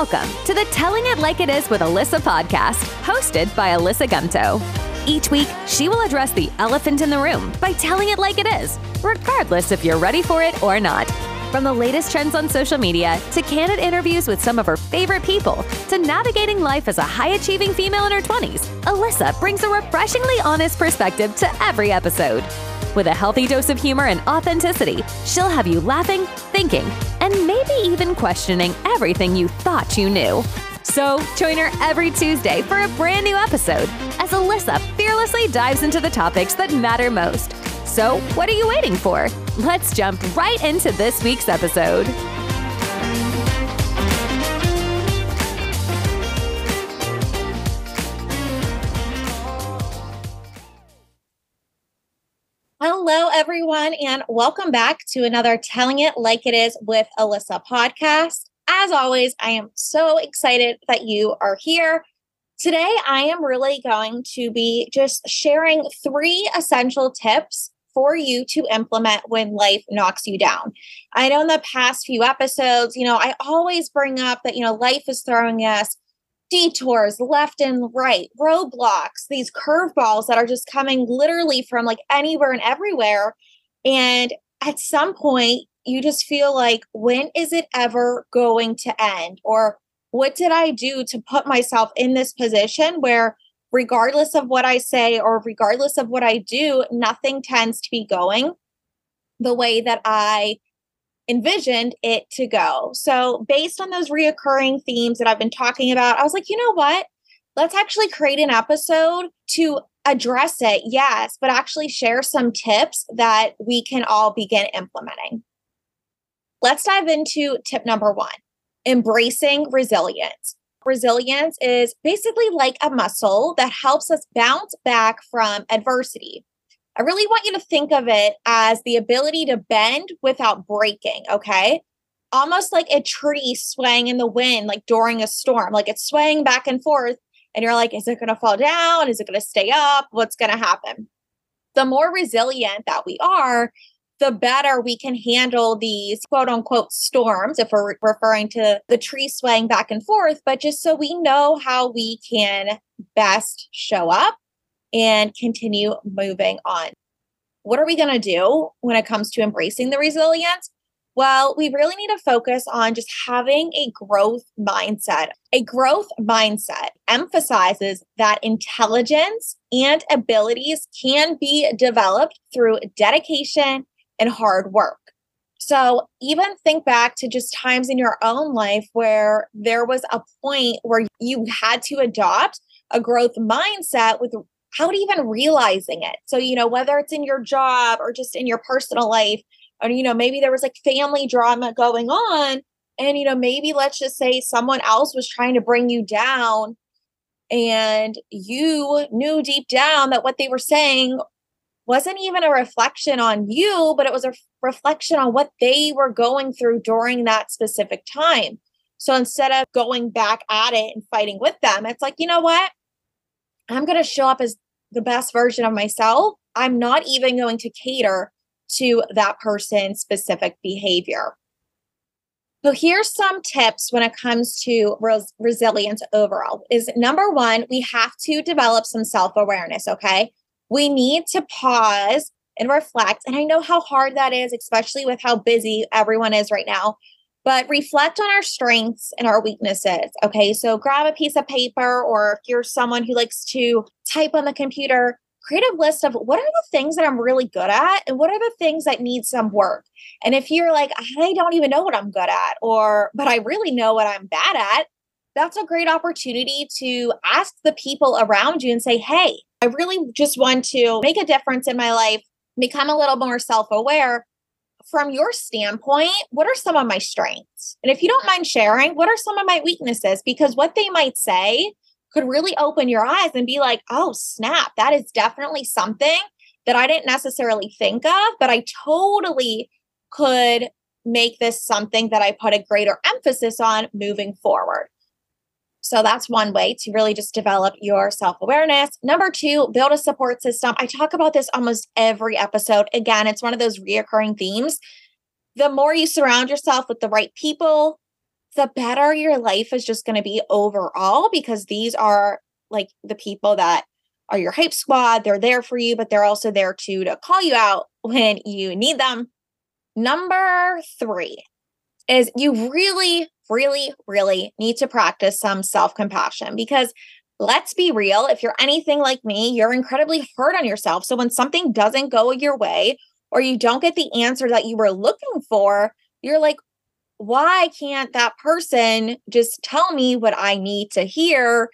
Welcome to the Telling It Like It Is with Alysa podcast, hosted by Alysa Gumto. Each week, she will address the elephant in the room by telling it like it is, regardless if you're ready for it or not. From the latest trends on social media to candid interviews with some of her favorite people to navigating life as a high achieving female in her 20s, Alysa brings a refreshingly honest perspective to every episode. With a healthy dose of humor and authenticity, she'll have you laughing, thinking, and maybe even questioning everything you thought you knew. So, join her every Tuesday for a brand new episode as Alysa fearlessly dives into the topics that matter most. So, what are you waiting for? Let's jump right into this week's episode. Hello, everyone, and welcome back to another Telling It Like It Is with Alysa podcast. As always, I am so excited that you are here. Today, I am really going to be just sharing three essential tips for you to implement when life knocks you down. I know in the past few episodes, you know, I always bring up that, you know, life is throwing us detours left and right, roadblocks, these curveballs that are just coming literally from like anywhere and everywhere. And at some point, you just feel like, when is it ever going to end? Or what did I do to put myself in this position where, regardless of what I say or regardless of what I do, nothing tends to be going the way that I envisioned it to go. So, based on those reoccurring themes that I've been talking about, I was like, you know what? Let's actually create an episode to address it, yes, but actually share some tips that we can all begin implementing. Let's dive into tip number one embracing resilience. Resilience is basically like a muscle that helps us bounce back from adversity. I really want you to think of it as the ability to bend without breaking, okay? Almost like a tree swaying in the wind, like during a storm, like it's swaying back and forth. And you're like, is it going to fall down? Is it going to stay up? What's going to happen? The more resilient that we are, the better we can handle these quote unquote storms, if we're referring to the tree swaying back and forth, but just so we know how we can best show up and continue moving on. What are we going to do when it comes to embracing the resilience? Well, we really need to focus on just having a growth mindset. A growth mindset emphasizes that intelligence and abilities can be developed through dedication and hard work. So, even think back to just times in your own life where there was a point where you had to adopt a growth mindset with without even realizing it. So, you know, whether it's in your job or just in your personal life, or, you know, maybe there was like family drama going on. And, you know, maybe let's just say someone else was trying to bring you down and you knew deep down that what they were saying wasn't even a reflection on you, but it was a reflection on what they were going through during that specific time. So instead of going back at it and fighting with them, it's like, you know what? I'm going to show up as the best version of myself. I'm not even going to cater to that person's specific behavior. So here's some tips when it comes to res- resilience overall. Is number 1, we have to develop some self-awareness, okay? We need to pause and reflect. And I know how hard that is, especially with how busy everyone is right now but reflect on our strengths and our weaknesses. Okay. So grab a piece of paper, or if you're someone who likes to type on the computer, create a list of what are the things that I'm really good at and what are the things that need some work. And if you're like, I don't even know what I'm good at, or, but I really know what I'm bad at, that's a great opportunity to ask the people around you and say, Hey, I really just want to make a difference in my life, become a little more self aware from your standpoint, what are some of my strengths? And if you don't mind sharing, what are some of my weaknesses? Because what they might say could really open your eyes and be like, oh, snap, that is definitely something that I didn't necessarily think of, but I totally could make this something that I put a greater emphasis on moving forward. So that's one way to really just develop your self awareness. Number two, build a support system. I talk about this almost every episode. Again, it's one of those reoccurring themes. The more you surround yourself with the right people, the better your life is just going to be overall because these are like the people that are your hype squad. They're there for you, but they're also there too to call you out when you need them. Number three is you really, really, really need to practice some self compassion because let's be real. If you're anything like me, you're incredibly hard on yourself. So when something doesn't go your way or you don't get the answer that you were looking for, you're like, why can't that person just tell me what I need to hear?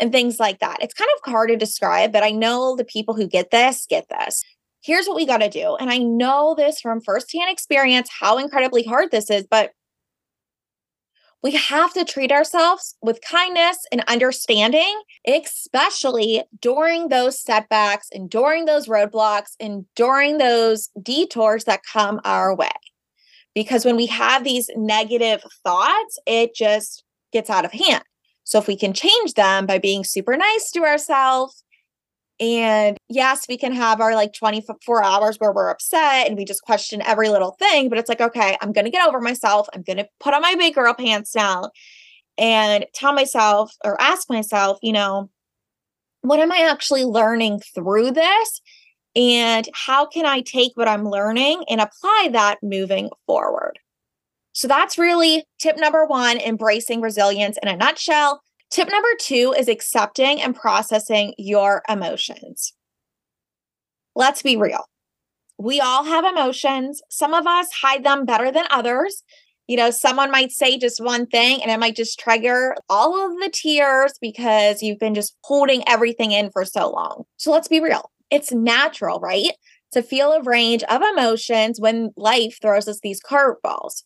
And things like that. It's kind of hard to describe, but I know the people who get this get this. Here's what we got to do. And I know this from firsthand experience how incredibly hard this is, but we have to treat ourselves with kindness and understanding, especially during those setbacks and during those roadblocks and during those detours that come our way. Because when we have these negative thoughts, it just gets out of hand. So if we can change them by being super nice to ourselves, and yes, we can have our like 24 hours where we're upset and we just question every little thing, but it's like, okay, I'm going to get over myself. I'm going to put on my big girl pants now and tell myself or ask myself, you know, what am I actually learning through this? And how can I take what I'm learning and apply that moving forward? So that's really tip number one embracing resilience in a nutshell. Tip number two is accepting and processing your emotions. Let's be real. We all have emotions. Some of us hide them better than others. You know, someone might say just one thing and it might just trigger all of the tears because you've been just holding everything in for so long. So let's be real. It's natural, right? To feel a range of emotions when life throws us these curveballs.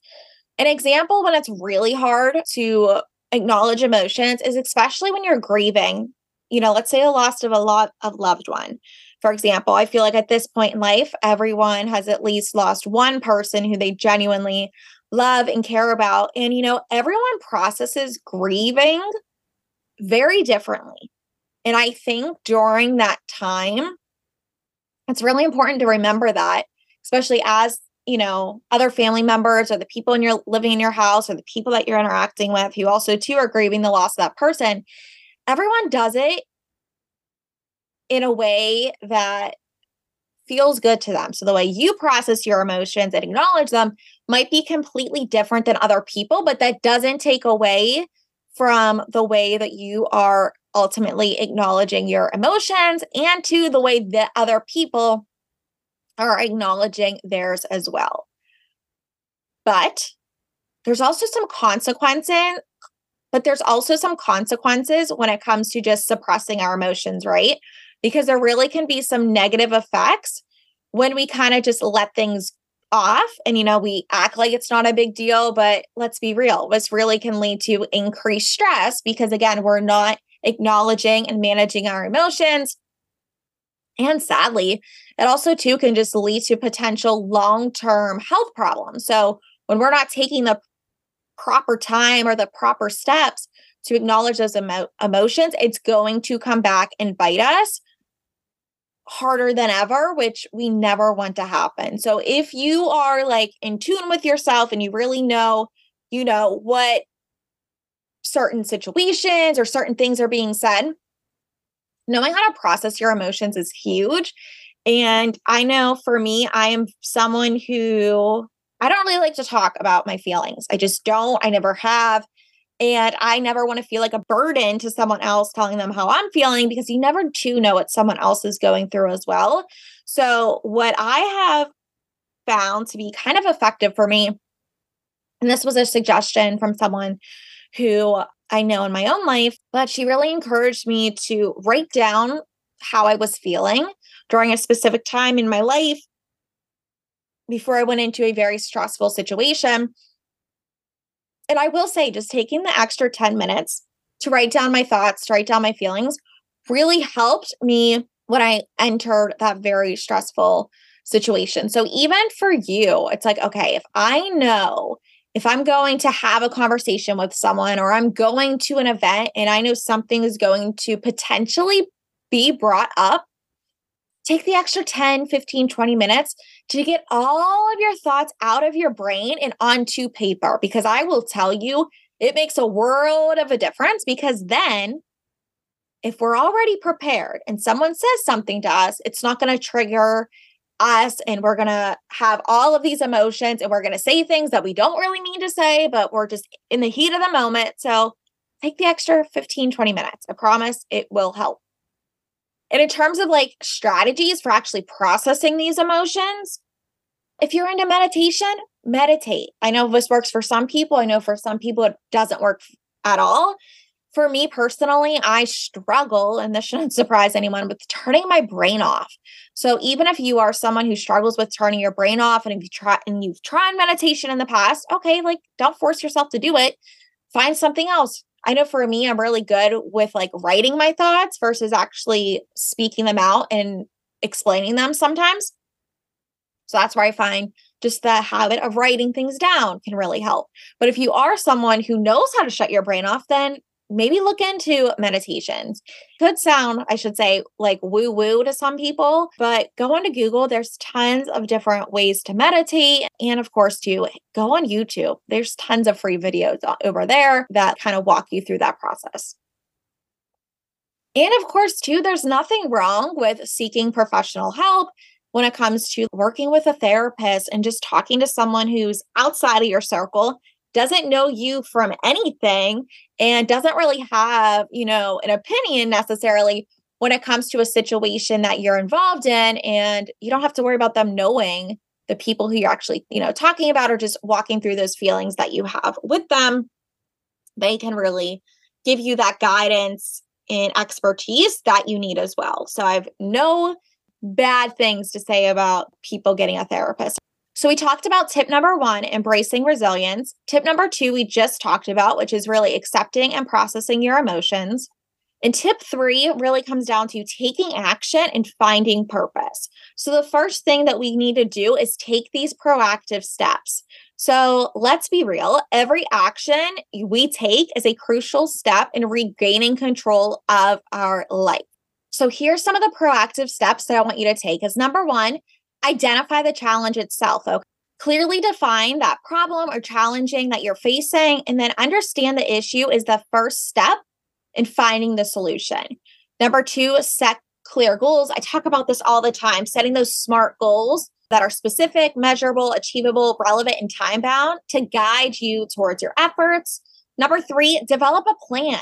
An example when it's really hard to acknowledge emotions is especially when you're grieving, you know, let's say a loss of a lot of loved one. For example, I feel like at this point in life, everyone has at least lost one person who they genuinely love and care about. And, you know, everyone processes grieving very differently. And I think during that time, it's really important to remember that, especially as you know other family members or the people in your living in your house or the people that you're interacting with who also too are grieving the loss of that person everyone does it in a way that feels good to them. So the way you process your emotions and acknowledge them might be completely different than other people but that doesn't take away from the way that you are ultimately acknowledging your emotions and to the way that other people are acknowledging theirs as well. But there's also some consequences, but there's also some consequences when it comes to just suppressing our emotions, right? Because there really can be some negative effects when we kind of just let things off and you know we act like it's not a big deal but let's be real this really can lead to increased stress because again we're not acknowledging and managing our emotions and sadly, it also too can just lead to potential long-term health problems. So when we're not taking the proper time or the proper steps to acknowledge those emo- emotions, it's going to come back and bite us harder than ever, which we never want to happen. So if you are like in tune with yourself and you really know, you know, what certain situations or certain things are being said, knowing how to process your emotions is huge. And I know for me, I am someone who I don't really like to talk about my feelings. I just don't. I never have. And I never want to feel like a burden to someone else telling them how I'm feeling because you never do know what someone else is going through as well. So, what I have found to be kind of effective for me, and this was a suggestion from someone who I know in my own life, but she really encouraged me to write down how I was feeling during a specific time in my life before I went into a very stressful situation. And I will say, just taking the extra 10 minutes to write down my thoughts, to write down my feelings, really helped me when I entered that very stressful situation. So even for you, it's like, okay, if I know if I'm going to have a conversation with someone or I'm going to an event and I know something is going to potentially be brought up, take the extra 10, 15, 20 minutes to get all of your thoughts out of your brain and onto paper. Because I will tell you, It makes a world of a difference because then if we're already prepared and someone says something to us, it's not going to trigger us and we're going to have all of these emotions and we're going to say things that we don't really mean to say, but we're just in the heat of the moment. So take the extra 15, 20 minutes. I promise it will help. And in terms of like strategies for actually processing these emotions, if you're into meditation, meditate. I know this works for some people. I know for some people it doesn't work at all. For me personally, I struggle, and this shouldn't surprise anyone, with turning my brain off. So even if you are someone who struggles with turning your brain off, and if you try and you've tried meditation in the past, okay, like don't force yourself to do it. Find something else. I know for me, I'm really good with like writing my thoughts versus actually speaking them out and explaining them sometimes. So that's where I find just the habit of writing things down can really help. But if you are someone who knows how to shut your brain off, then maybe look into meditations. Could sound, I should say, like woo woo to some people, but go onto Google. There's tons of different ways to meditate. And of course, to go on YouTube. There's tons of free videos over there that kind of walk you through that process. And of course, too, there's nothing wrong with seeking professional help when it comes to working with a therapist and just talking to someone who's outside of your circle doesn't know you from anything and doesn't really have, you know, an opinion necessarily when it comes to a situation that you're involved in and you don't have to worry about them knowing the people who you're actually, you know, talking about or just walking through those feelings that you have with them. They can really give you that guidance and expertise that you need as well. So I've no bad things to say about people getting a therapist. So, we talked about tip number one, embracing resilience. Tip number two, we just talked about, which is really accepting and processing your emotions. And tip three really comes down to taking action and finding purpose. So, the first thing that we need to do is take these proactive steps. So, let's be real every action we take is a crucial step in regaining control of our life. So, here's some of the proactive steps that I want you to take. Is number one, identify the challenge itself. Okay. Clearly define that problem or challenging that you're facing, and then understand the issue is the first step in finding the solution. Number two, set clear goals. I talk about this all the time, setting those smart goals that are specific, measurable, achievable, relevant, and time bound to guide you towards your efforts. Number three, develop a plan.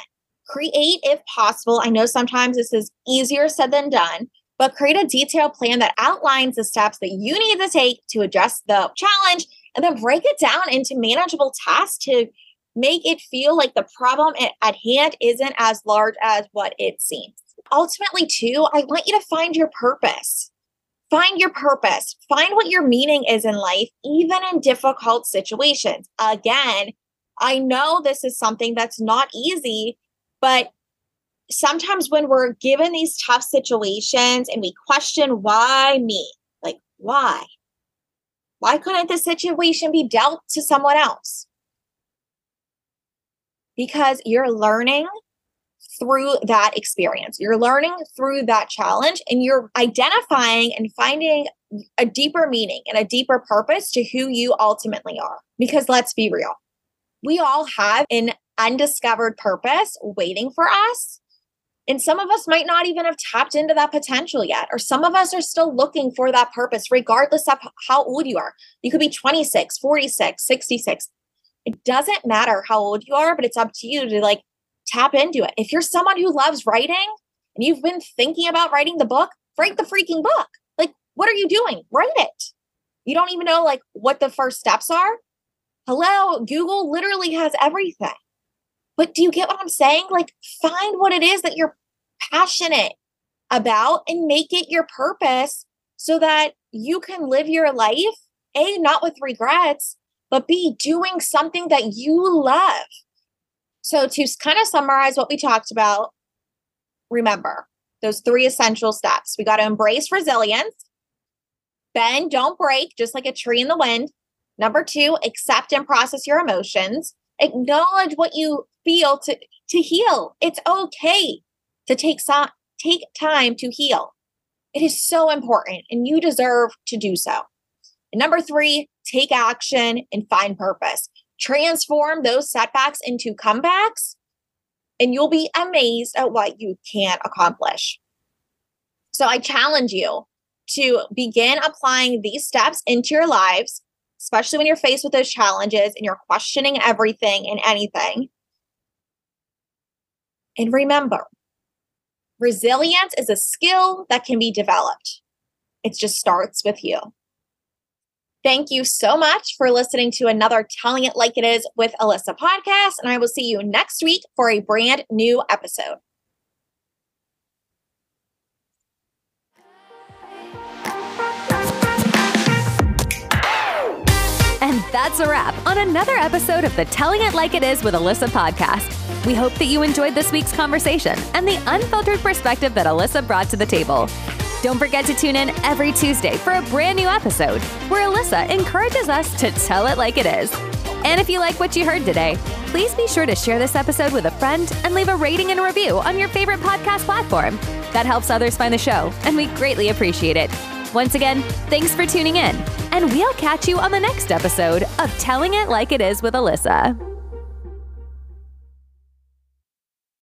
Create if possible. I know sometimes this is easier said than done, but create a detailed plan that outlines the steps that you need to take to address the challenge and then break it down into manageable tasks to make it feel like the problem at hand isn't as large as what it seems. Ultimately, too, I want you to find your purpose. Find your purpose. Find what your meaning is in life, even in difficult situations. Again, I know this is something that's not easy, but sometimes when we're given these tough situations and we question why me, like, why? Why couldn't the situation be dealt to someone else? Because you're learning through that experience. You're learning through that challenge and you're identifying and finding a deeper meaning and a deeper purpose to who you ultimately are. Because let's be real, we all have an undiscovered purpose waiting for us and some of us might not even have tapped into that potential yet, or some of us are still looking for that purpose, regardless of how old you are. You could be 26, 46, 66. It doesn't matter how old you are, but it's up to you to like tap into it. If you're someone who loves writing and you've been thinking about writing the book, write the freaking book. Like, what are you doing? Write it. You don't even know like what the first steps are. Hello, Google literally has everything. But do you get what I'm saying? Like, find what it is that you're passionate about and make it your purpose so that you can live your life, A, not with regrets, but B, doing something that you love. So, to kind of summarize what we talked about, remember those three essential steps. We got to embrace resilience, bend, don't break, just like a tree in the wind. Number two, accept and process your emotions. Acknowledge what you feel to, to heal. It's okay to take some take time to heal. It is so important and you deserve to do so. And number 3, take action and find purpose. transform those setbacks into comebacks, and you'll be amazed at what you can accomplish. So I challenge you to begin applying these steps into your lives, especially when you're faced with those challenges and you're questioning everything and anything. And remember, resilience is a skill that can be developed. It just starts with you. Thank you so much for listening to another Telling It Like It Is with Alysa podcast. And I will see you next week for a brand new episode. That's a wrap on another episode of the Telling It Like It Is with Alysa podcast. We hope that you enjoyed this week's conversation and the unfiltered perspective that Alysa brought to the table. Don't forget to tune in every Tuesday for a brand new episode where Alysa encourages us to tell it like it is. And if you like what you heard today, please be sure to share this episode with a friend and leave a rating and review on your favorite podcast platform. That helps others find the show, and we greatly appreciate it. Once again, thanks for tuning in, and we'll catch you on the next episode of Telling It Like It Is with Alysa.